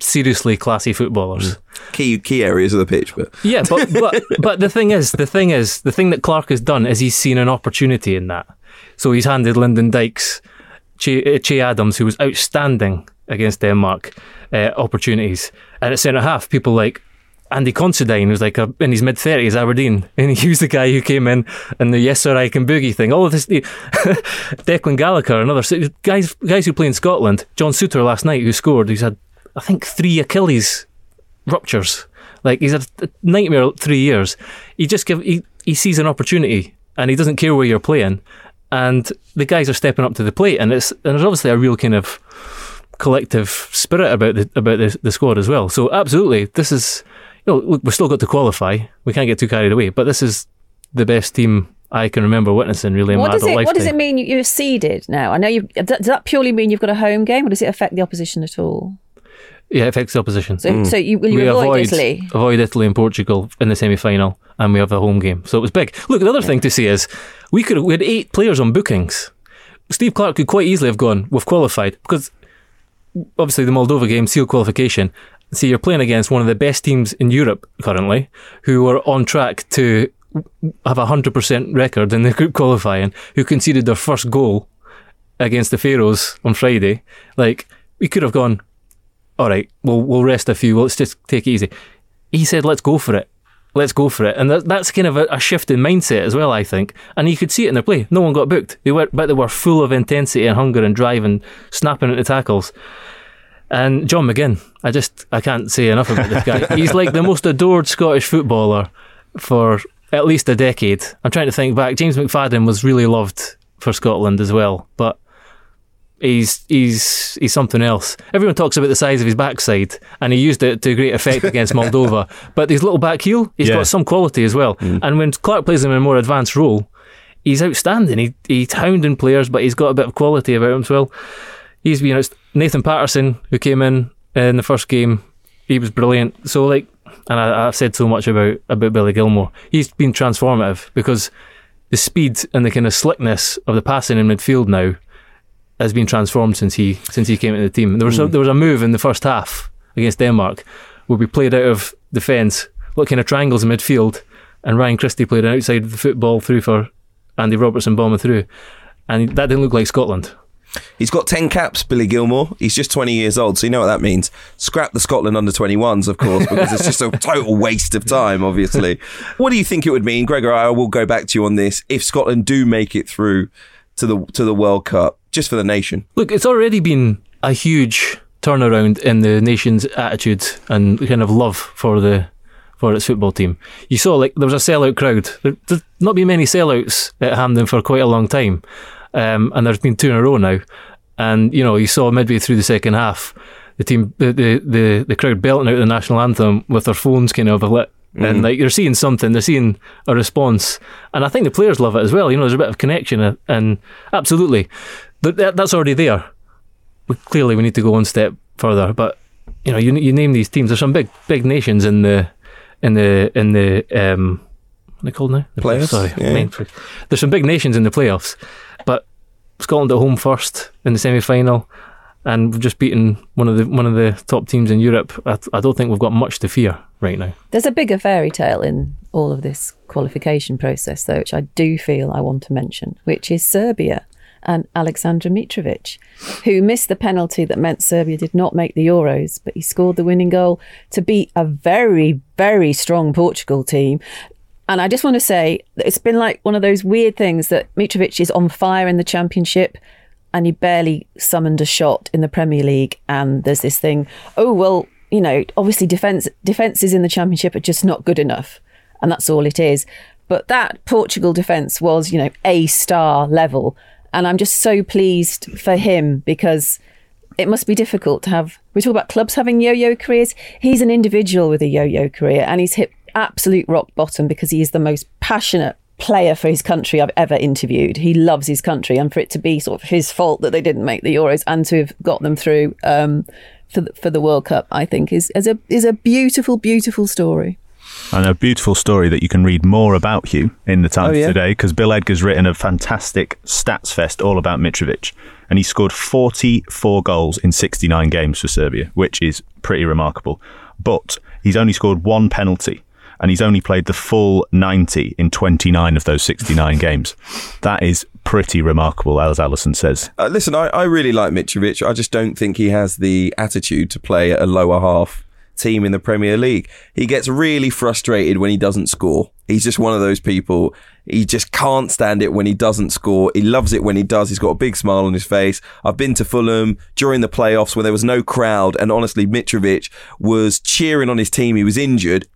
seriously classy footballers. Key, key areas of the pitch, but. Yeah, but but [LAUGHS] but the thing is, the thing is, the thing that Clarke has done is he's seen an opportunity in that. So he's handed Lyndon Dykes, Che, uh, che Adams, who was outstanding against Denmark, uh, opportunities. And at centre half, people like Andy Considine, who's like a, in his mid thirties, Aberdeen, [LAUGHS] and he was the guy who came in and the yes sir I can boogie thing. All of this, [LAUGHS] Declan Gallagher, another guys, guys who play in Scotland. John Souttar last night, who scored, he's had I think three Achilles ruptures. Like he's had a nightmare three years. He just give he, he sees an opportunity and he doesn't care where you're playing. And the guys are stepping up to the plate, and it's and there's obviously a real kind of collective spirit about the about the, the squad as well. So absolutely, this is you know look, we've still got to qualify. We can't get too carried away, but this is the best team I can remember witnessing really in what my adult it? lifetime. What does it mean? You- You're seeded now. I know you. Does that purely mean you've got a home game, or does it affect the opposition at all? Yeah, it affects the opposition. So, so you will you we avoid, Italy? avoid Italy and Portugal in the semi final, and we have a home game. So it was big. Look, the other thing to see is we could we had eight players on bookings. Steve Clarke could quite easily have gone, we've qualified because obviously the Moldova game sealed qualification. See, you're playing against one of the best teams in Europe currently, who are on track to have a hundred percent record in the group qualifying, who conceded their first goal against the Faroes on Friday. Like we could have gone, all right, we'll we'll rest a few. Let's just take it easy. He said, let's go for it. Let's go for it, and that, that's kind of a, a shift in mindset as well, I think. And you could see it in their play. No one got booked. They were, but they were full of intensity and hunger and drive and snapping at the tackles. And John McGinn, I just I can't say enough about this guy. He's like the most adored Scottish footballer for at least a decade. I'm trying to think back. James McFadden was really loved for Scotland as well, but he's he's he's something else. Everyone talks about the size of his backside, and he used it to great effect against [LAUGHS] Moldova. But his little back heel, he's Yeah. got some quality as well. Mm. And when Clarke plays him in a more advanced role, he's outstanding. He he's hounding players, but he's got a bit of quality about him as well. He's been outst- Nathan Patterson, who came in in the first game, he was brilliant. So like, and I, I've said so much about about Billy Gilmour. He's been transformative because the speed and the kind of slickness of the passing in midfield now has been transformed since he since he came into the team. There was a, hmm. there was a move in the first half against Denmark where we played out of defence, looking at triangles in midfield, and Ryan Christie played an outside of the football through for Andy Robertson bombing through, and that didn't look like Scotland. He's got 10 caps, Billy Gilmour. He's just 20 years old, so you know what that means. Scrap the Scotland under 21s, of course, because it's just a [LAUGHS] total waste of time, obviously. What do you think it would mean, Gregor? I will go back to you on this. If Scotland do make it through to the to the World Cup, just for the nation. Look, it's already been a huge turnaround in the nation's attitude and kind of love for the for its football team. You saw like there was a sellout crowd. There, there's not been many sellouts at Hampden for quite a long time, um, and there's been two in a row now. And you know, you saw midway through the second half, the team, the the the, the crowd belting out the national anthem with their phones kind of lit. And like you're seeing something, they're seeing a response, and I think the players love it as well. You know, there's a bit of connection, and absolutely, Th- that's already there. But clearly, we need to go one step further. But you know, you you name these teams. There's some big big nations in the in the in the um, what are they called now? The Playoffs? Sorry, Yeah. there's some big nations in the playoffs. But Scotland at home first in the semi final, and we've just beaten one of the one of the top teams in Europe. I, I don't think we've got much to fear right now. There's a bigger fairy tale in all of this qualification process, though, which I do feel I want to mention, which is Serbia and Aleksandar Mitrovic, who missed the penalty that meant Serbia did not make the Euros, but he scored the winning goal to beat a very, very strong Portugal team. And I just want to say it's been like one of those weird things that Mitrovic is on fire in the championship and he barely summoned a shot in the Premier League. And there's this thing, oh, well, you know, obviously defence defences in the championship are just not good enough. And that's all it is. But that Portugal defence was, you know, A star level. And I'm just so pleased for him because it must be difficult to have. We talk about clubs having yo yo careers. He's an individual with a yo yo career and he's hit absolute rock bottom because he is the most passionate player for his country I've ever interviewed. He loves his country, and for it to be sort of his fault that they didn't make the Euros and to have got them through um, for the, for the World Cup, I think is is a is a beautiful, beautiful story. And a beautiful story that you can read more about Hugh in the Times Oh, yeah? today because Bill Edgar's written a fantastic stats fest all about Mitrovic. And he scored 44 goals in 69 games for Serbia, which is pretty remarkable. But he's only scored one penalty and he's only played the full 90 in 29 of those 69 games. That is pretty remarkable, as Alyson says. Uh, listen, I, I really like Mitrovic. I just don't think he has the attitude to play a lower half team in the Premier League. He gets really frustrated when he doesn't score. He's just one of those people. He just can't stand it when he doesn't score. He loves it when he does. He's got a big smile on his face. I've been to Fulham during the playoffs where there was no crowd, and honestly, Mitrovic was cheering on his team. He was injured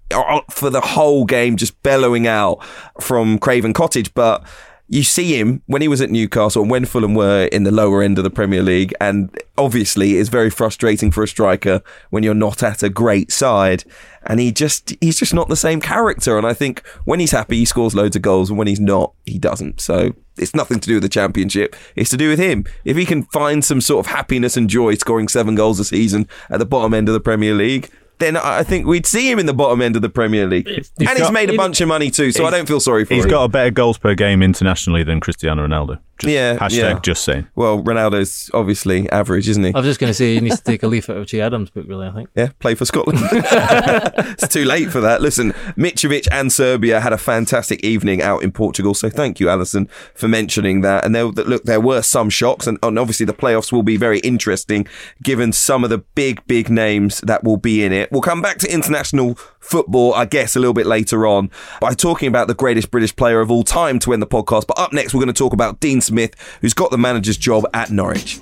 for the whole game, just bellowing out from Craven Cottage. But you see him when he was at Newcastle and when Fulham were in the lower end of the Premier League. And obviously, it's very frustrating for a striker when you're not at a great side. And he just, he's just not the same character. And I think when he's happy, he scores loads of goals. And when he's not, he doesn't. So it's nothing to do with the championship. It's to do with him. If he can find some sort of happiness and joy scoring seven goals a season at the bottom end of the Premier League, then I think we'd see him in the bottom end of the Premier League. and he's got- made a bunch of money too, so I don't feel sorry for He's him. He's got a better goals per game internationally than Cristiano Ronaldo. Just Yeah, Hashtag yeah. just saying. Well, Ronaldo's obviously average, isn't he? I was just going to say he needs to take a leaf out of Che Adams' book. Really, I think. Yeah, play for Scotland. [LAUGHS] it's too late for that. Listen, Mitrovic and Serbia had a fantastic evening out in Portugal. So thank you, Alyson, for mentioning that. And there, look, there were some shocks, and, and obviously the playoffs will be very interesting given some of the big, big names that will be in it. We'll come back to international football, I guess, a little bit later on by talking about the greatest British player of all time to end the podcast. But up next, we're going to talk about Dean Smith, who's got the manager's job at Norwich.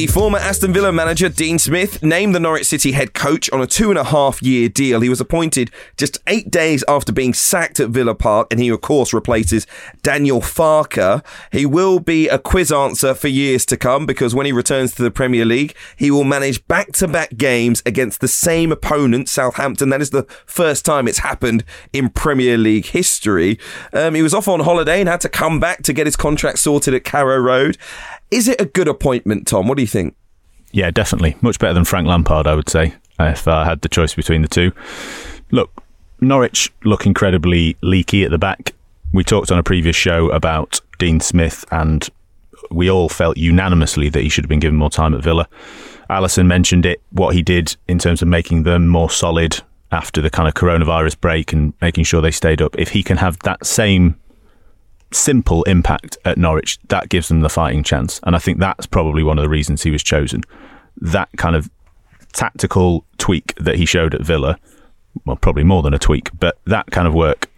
The former Aston Villa manager Dean Smith named the Norwich City head coach on a two and a half year deal. He was appointed just eight days after being sacked at Villa Park, and he, of course, replaces Daniel Farke. He will be a quiz answer for years to come because when he returns to the Premier League, he will manage back to back games against the same opponent, Southampton. That is the first time it's happened in Premier League history. Um, he was off on holiday and had to come back to get his contract sorted at Carrow Road. Is it a good appointment, Tom? What do you think? Yeah, definitely. Much better than Frank Lampard, I would say, if I had the choice between the two. Look, Norwich look incredibly leaky at the back. We talked on a previous show about Dean Smith, and we all felt unanimously that he should have been given more time at Villa. Alyson mentioned it, what he did in terms of making them more solid after the kind of coronavirus break and making sure they stayed up. If he can have that same simple impact at Norwich, that gives them the fighting chance. And I think that's probably one of the reasons he was chosen. That kind of tactical tweak that he showed at Villa, well, probably more than a tweak, but that kind of work,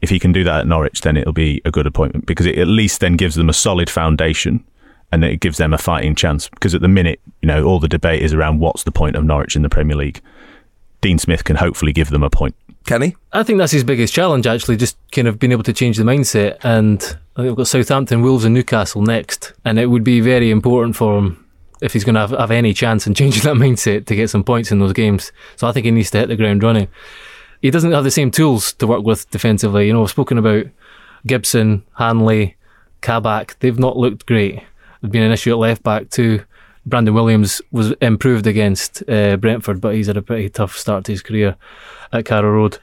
if he can do that at Norwich, then it'll be a good appointment because it at least then gives them a solid foundation and it gives them a fighting chance. Because at the minute, you know, all the debate is around what's the point of Norwich in the Premier League. Dean Smith can hopefully give them a point. Kenny? I think that's his biggest challenge, actually, just kind of being able to change the mindset. And I think we've got Southampton, Wolves, and Newcastle next. And it would be very important for him if he's going to have, have any chance in [LAUGHS] changing that mindset to get some points in those games. So I think he needs to hit the ground running. He doesn't have the same tools to work with defensively. You know, I've spoken about Gibson, Hanley, Kabak. They've not looked great. There's been an issue at left back too. Brandon Williams was improved against uh, Brentford, but he's had a pretty tough start to his career at Carrow Road.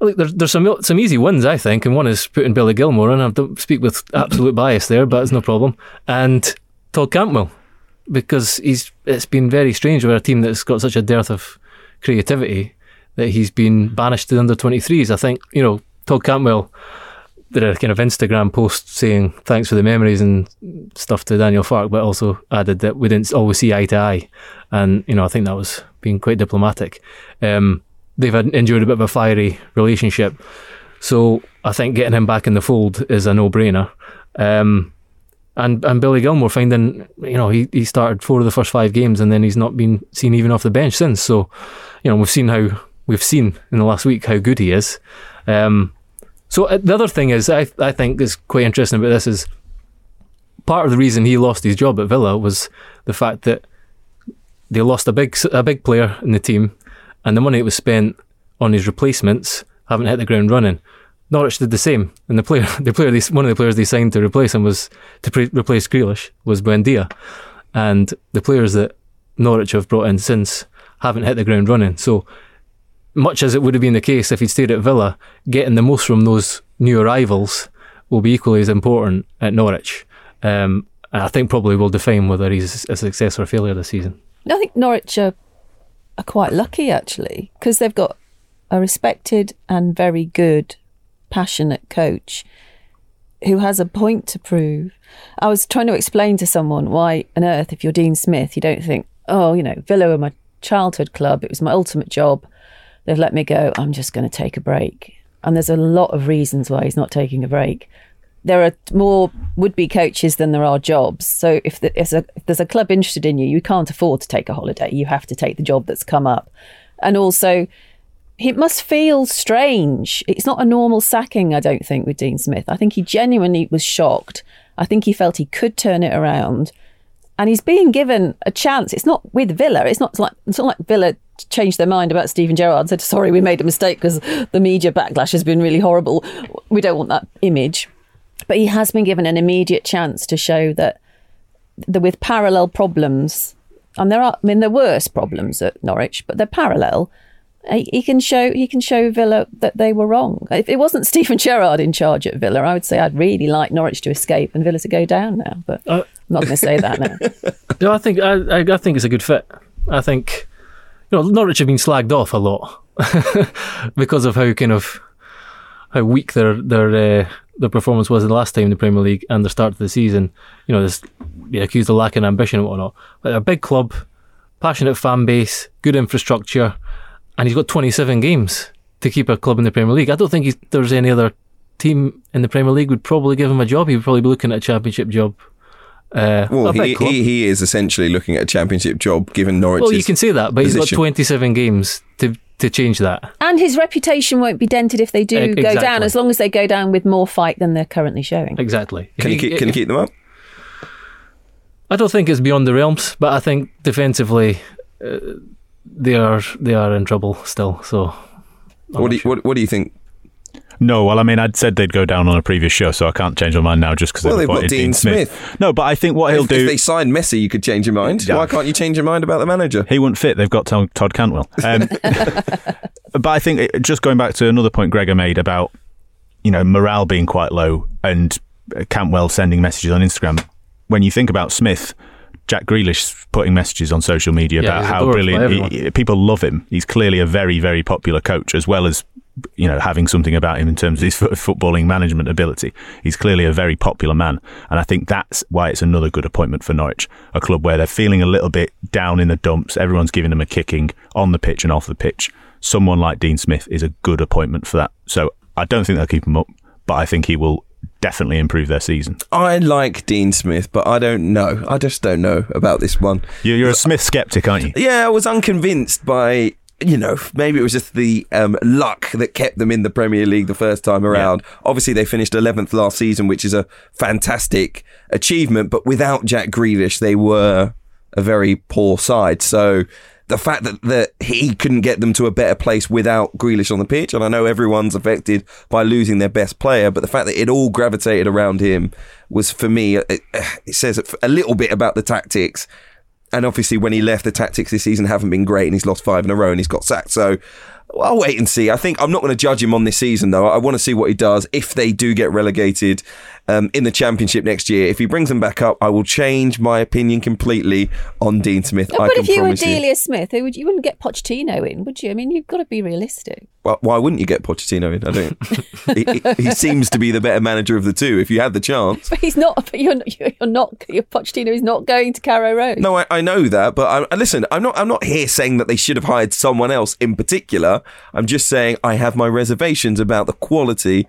Look, there's, there's some some easy wins, I think, and one is putting Billy Gilmour in. I don't speak with absolute bias there, but it's no problem. And Todd Cantwell, because he's it's been very strange with a team that's got such a dearth of creativity that he's been banished to the under 23s. I think, you know, Todd Cantwell did a kind of Instagram post saying thanks for the memories and stuff to Daniel Farke, but also added that we didn't always see eye to eye. And, you know, I think that was being quite diplomatic. Um, they've had, enjoyed a bit of a fiery relationship. So I think getting him back in the fold is a no brainer. Um, and and Billy Gilmour finding, you know, he, he started four of the first five games and then he's not been seen even off the bench since. So, you know, we've seen how we've seen in the last week how good he is. Um, so uh, the other thing is, I I think is quite interesting about this is part of the reason he lost his job at Villa was the fact that they lost a big a big player in the team, and the money that was spent on his replacements haven't hit the ground running. Norwich did the same, and the player, [LAUGHS] the player, they, one of the players they signed to replace him was to pre- replace Grealish was Buendia, and the players that Norwich have brought in since haven't hit the ground running. So much as it would have been the case if he'd stayed at Villa, getting the most from those new arrivals will be equally as important at Norwich. Um, and I think probably will define whether he's a success or a failure this season. I think Norwich are, are quite lucky actually because they've got a respected and very good, passionate coach who has a point to prove. I was trying to explain to someone why on earth, if you're Dean Smith, you don't think, oh, you know, Villa were my childhood club. It was my ultimate job. They've let me go. I'm just going to take a break. And there's a lot of reasons why he's not taking a break. There are more would-be coaches than there are jobs. So if, the, if, a, if there's a club interested in you, you can't afford to take a holiday. You have to take the job that's come up. And also, it must feel strange. It's not a normal sacking, I don't think, with Dean Smith. I think he genuinely was shocked. I think he felt he could turn it around. And he's being given a chance. It's not with Villa. It's not like it's not like Villa changed their mind about Steven Gerrard and said, sorry, we made a mistake because the media backlash has been really horrible. We don't want that image. But he has been given an immediate chance to show that the, with parallel problems, and there are, I mean, there are worse problems at Norwich, but they're parallel. He, he can show he can show Villa that they were wrong. If it wasn't [LAUGHS] Steven Gerrard in charge at Villa, I would say I'd really like Norwich to escape and Villa to go down now. But uh, I'm not going to say that now. [LAUGHS] no, I think I, I think it's a good fit. I think you know Norwich have been slagged off a lot [LAUGHS] because of how kind of how weak their their uh, their performance was the last time in the Premier League and the start of the season. You know, this being accused of lacking ambition and whatnot. But they're a big club, passionate fan base, good infrastructure and he's got 27 games to keep a club in the Premier League. I don't think there's any other team in the Premier League would probably give him a job. He would probably be looking at a championship job Uh, Well, he, he, he is essentially looking at a championship job given Norwich. well, you can say that, but he's got 27 games to to change that. And his reputation won't be dented if they do E- go down, as long as they go down with more fight than they're currently showing. Exactly. Can he, keep, can he keep them up? I don't think it's beyond the realms, but I think defensively uh, they are they are in trouble still. So I'm What do, you, sure. what, what do you think? No, well, I mean, I'd said they'd go down on a previous show, so I can't change my mind now just because Well, they've they've got Dean Dean Smith. Smith. No, but I think what he'll do. if they signed Messi, you could change your mind. Yeah. Why can't you change your mind about the manager? He wouldn't fit. They've got Todd Todd Cantwell. Um, [LAUGHS] [LAUGHS] but I think it, just going back to another point Gregor made about you know morale being quite low and uh, Cantwell sending messages on Instagram. When you think about Smith, Jack Grealish putting messages on social media Yeah, about how brilliant he, people love him. He's clearly a very very popular coach as well as you know having something about him in terms of his footballing management ability. He's clearly a very popular man, and I think that's why it's another good appointment for Norwich, a club where they're feeling a little bit down in the dumps. Everyone's giving them a kicking on the pitch and off the pitch. Someone like Dean Smith is a good appointment for that. So I don't think they'll keep him up, but I think he will definitely improve their season. I like Dean Smith, but I don't know. I just don't know about this one. You- You're a Smith skeptic, aren't you? Yeah, I was unconvinced by. You know, maybe it was just the um, luck that kept them in the Premier League the first time around. Obviously, they finished 11th last season, which is a fantastic achievement. But without Jack Grealish, they were a very poor side. So the fact that, that he couldn't get them to a better place without Grealish on the pitch, and I know everyone's affected by losing their best player, but the fact that it all gravitated around him was, for me, it, it says a little bit about the tactics. And obviously, when he left, the tactics this season haven't been great, and he's lost five in a row, and he's got sacked. So I'll wait and see. I think I'm not going to judge him on this season, though. I want to see what he does if they do get relegated um, in the championship next year. If he brings them back up, I will change my opinion completely on Dean Smith. I but if you were promise you. Delia Smith, who would, you wouldn't get Pochettino in, would you? I mean, you've got to be realistic. Why- Why wouldn't you get Pochettino in? I don't. [LAUGHS] he, he- he seems to be the better manager of the two. If you had the chance. But he's not. But you're, you're not. Your Pochettino is not going to Carrow Road. No, I, I know that, but I, listen, I'm not. I'm not here saying that they should have hired someone else in particular. I'm just saying I have my reservations about the quality,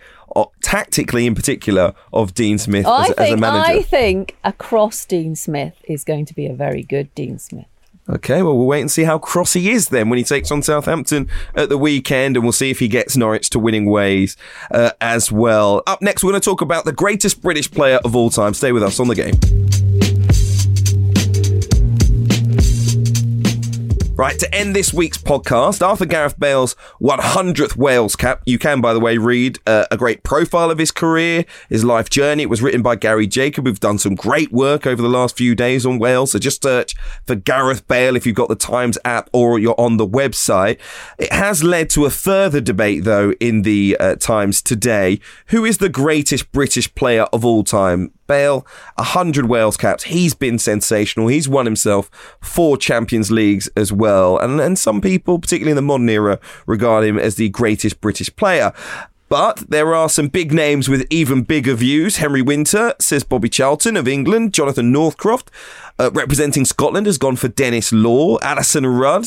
tactically in particular, of Dean Smith as, as a manager. I think across Dean Smith is going to be a very good Dean Smith. Okay, well, we'll wait and see how cross he is then when he takes on Southampton at the weekend, and we'll see if he gets Norwich to winning ways uh, as well. Up next, we're going to talk about the greatest British player of all time. Stay with us on the game. Right, to end this week's podcast, Arthur Gareth Bale's 100th Wales cap, you can, by the way, read uh, a great profile of his career, his life journey. It was written by Gary Jacob, who've done some great work over the last few days on Wales. So just search for Gareth Bale if you've got the Times app or you're on the website. It has led to a further debate, though, in the uh, Times today. Who is the greatest British player of all time? Bale, 100 Wales caps. He's been sensational. He's won himself four Champions Leagues as well. And, and some people, particularly in the modern era, regard him as the greatest British player. But there are some big names with even bigger views. Henry Winter says Bobby Charlton of England. Jonathan Northcroft, uh, representing Scotland, has gone for Denis Law. Alyson Rudd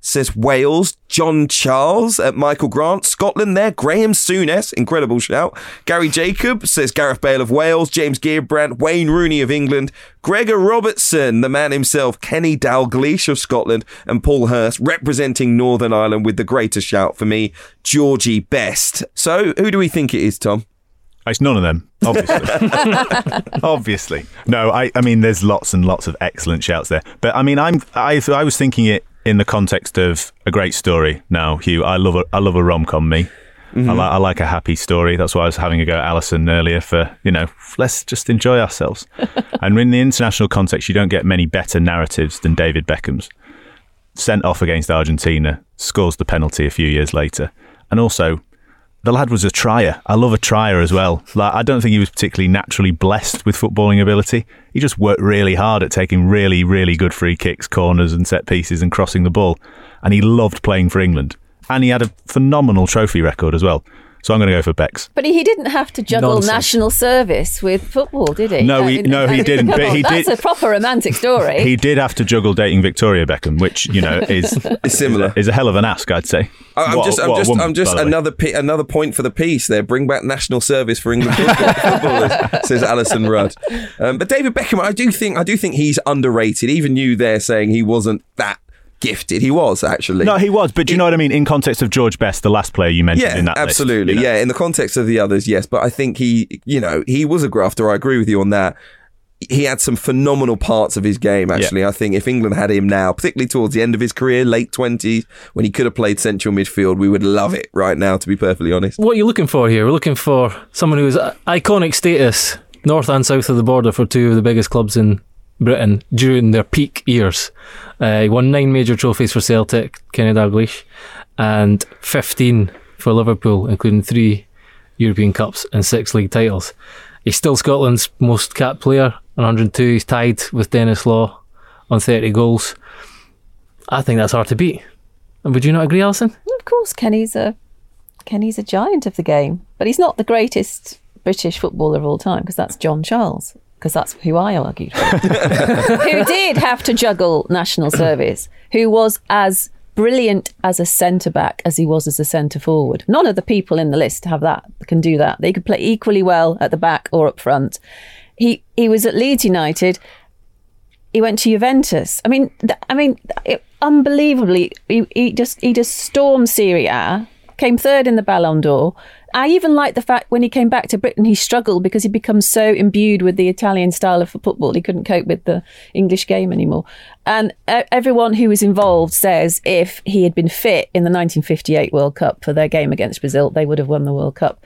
says Wales. John Charles at Michael Grant. Scotland there. Graeme Souness, incredible shout. Gary Jacob says Gareth Bale of Wales. James Gheerbrant. Wayne Rooney of England. Gregor Robertson, the man himself. Kenny Dalglish of Scotland. And Paul Hurst representing Northern Ireland with the greatest shout for me, Georgie Best. So who do we think it is, Tom? Uh, it's none of them, obviously. [LAUGHS] obviously, no. I, I mean, there's lots and lots of excellent shouts there. But I mean, I'm, I, I was thinking it in the context of a great story. Now, Hugh, I love a, I love a rom com. Me, mm-hmm. I, li- I like a happy story. That's why I was having a go at Alyson earlier. For you know, let's just enjoy ourselves. [LAUGHS] and in the international context, you don't get many better narratives than David Beckham's. Sent off against Argentina, scores the penalty a few years later, and also the lad was a trier. I love a trier as well. Like I don't think he was particularly naturally blessed with footballing ability. He just worked really hard at taking really, really good free kicks, corners, and set pieces, and crossing the ball. And he loved playing for England. And he had a phenomenal trophy record as well. So I'm going to go for Bex. But he didn't have to juggle Nonsense. national service with football, did he? No, I he- mean, no, I he mean, didn't, but on, he that's did- a proper romantic story. [LAUGHS] He did have to juggle dating Victoria Beckham, which you know is [LAUGHS] It's similar. is a hell of an ask, I'd say. I- I'm What- just, I'm just, woman, I'm just by the way. another pi- another point for the piece there. Bring back national service for England [LAUGHS] footballers, says Alyson Rudd. Um, but David Beckham, I do think, I do think he's underrated. Even you there saying he wasn't that gifted. He was actually. No, he was, but do you know what I mean? In context of George Best, the last player you mentioned yeah, in that list, absolutely. you know? Yeah, in the context of the others, yes. But I think he, you know, he was a grafter. I agree with you on that. He had some phenomenal parts of his game, actually. I think if England had him now, particularly towards the end of his career, late 20s, when he could have played central midfield, we would love it right now, to be perfectly honest. What are you looking for here? We're looking for someone who has iconic status north and south of the border for two of the biggest clubs in Britain during their peak years. Uh, he won nine major trophies for Celtic, Kenny Dalglish, and 15 for Liverpool, including three European Cups and six league titles. He's still Scotland's most capped player, 102. He's tied with Denis Law on 30 goals. I think that's hard to beat. And would you not agree, Alyson? of course, Kenny's a Kenny's a giant of the game, but he's not the greatest British footballer of all time because that's John Charles. Because that's who I argued for. [LAUGHS] who did have to juggle national service, who was as brilliant as a centre back as he was as a centre forward. None of the people in the list have that, can do that. They could play equally well at the back or up front. He he was at Leeds United he went to Juventus. I mean, th- I mean, it, unbelievably, he, he just he just stormed Serie A, came third in the Ballon d'Or. I even like the fact when he came back to Britain, he struggled because he become so imbued with the Italian style of football, he couldn't cope with the English game anymore. And everyone who was involved says if he had been fit in the 1958 World Cup for their game against Brazil, they would have won the World Cup.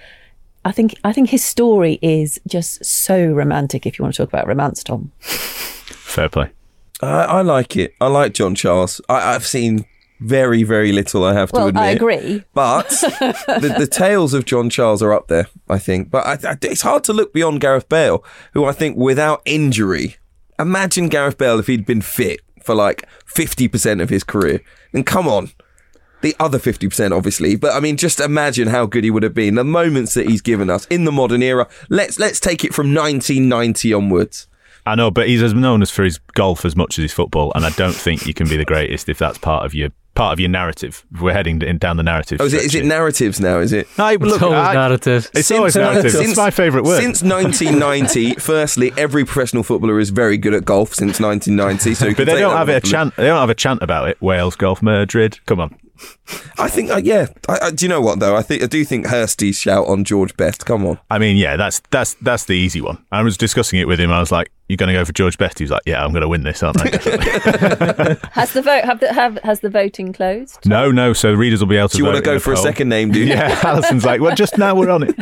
I think I think his story is just so romantic. If you want to talk about romance, Tom. Fair play. I, I like it. I like John Charles. I, I've seen very, very little, I have to Well, admit. I agree. But the, the [LAUGHS] tales of John Charles are up there, I think. But I, I, it's hard to look beyond Gareth Bale, who I think without injury, imagine Gareth Bale if he'd been fit for like 50% of his career. And come on. The other 50%, obviously. But I mean, just imagine how good he would have been. The moments that he's given us in the modern era. Let's, let's take it from 1990 onwards. I know, but he's as known as for his golf as much as his football, and I don't think you can be the greatest if that's part of your part of your narrative. We're heading in, down the narrative. Oh, is it, is it narratives now, is it? No, look, it's always I- narrative. It's always narrative. It's my favourite word. Since [LAUGHS] 1990, firstly, every professional footballer is very good at golf since 1990. So but they don't have it a chant. They don't have a chant about it. Wales, golf, Madrid. Come on. I think, uh, yeah. I, I, do you know what though? I think I do think Hursty's shout on George Best. Come on. I mean, yeah, that's that's that's the easy one. I was discussing it with him. I was like, "You're going to go for George Best?" He's like, "Yeah, I'm going to win this, aren't I?" [LAUGHS] Has the vote have the, have has the voting closed? no, no. So readers will be able to. Do you want to go a for a poll. second name, dude? Yeah, [LAUGHS] Alyson's like, well, just now we're on it.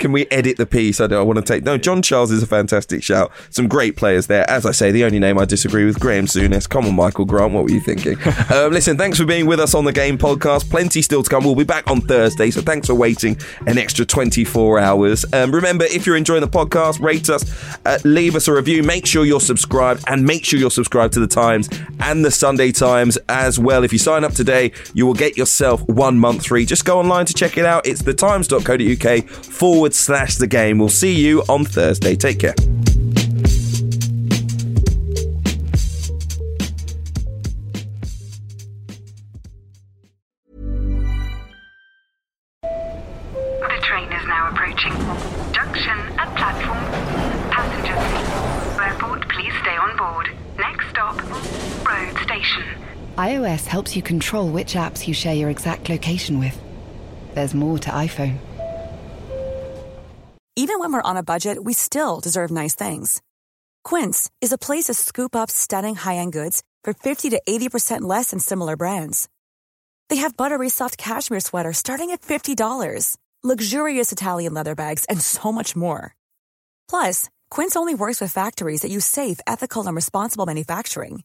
Can we edit the piece? I don't. I want to take. No, John Charles is a fantastic shout. Some great players there. As I say, the only name I disagree with, Graeme Souness. Come on, Michael Grant. What were you thinking? [LAUGHS] um, listen, thanks for being with us on the Game Podcast. Plenty still to come. We'll be back on Thursday, so thanks for waiting an extra 24 hours. Um, remember, if you're enjoying the podcast, rate us, uh, leave us a review. Make sure you're subscribed, and make sure you're subscribed to the Times and the Sunday Times as well. If you sign up today, you will get yourself one month free. Just go online to check it out. It's thetimes.co.uk forward slash the game. We'll see you on Thursday. Take care. Road station. iOS helps you control which apps you share your exact location with. There's more to iPhone. Even when we're on a budget, we still deserve nice things. Quince is a place to scoop up stunning high-end goods for 50 to 80% less than similar brands. They have buttery soft cashmere sweaters starting at $50, luxurious Italian leather bags, and so much more. Plus, Quince only works with factories that use safe, ethical, and responsible manufacturing.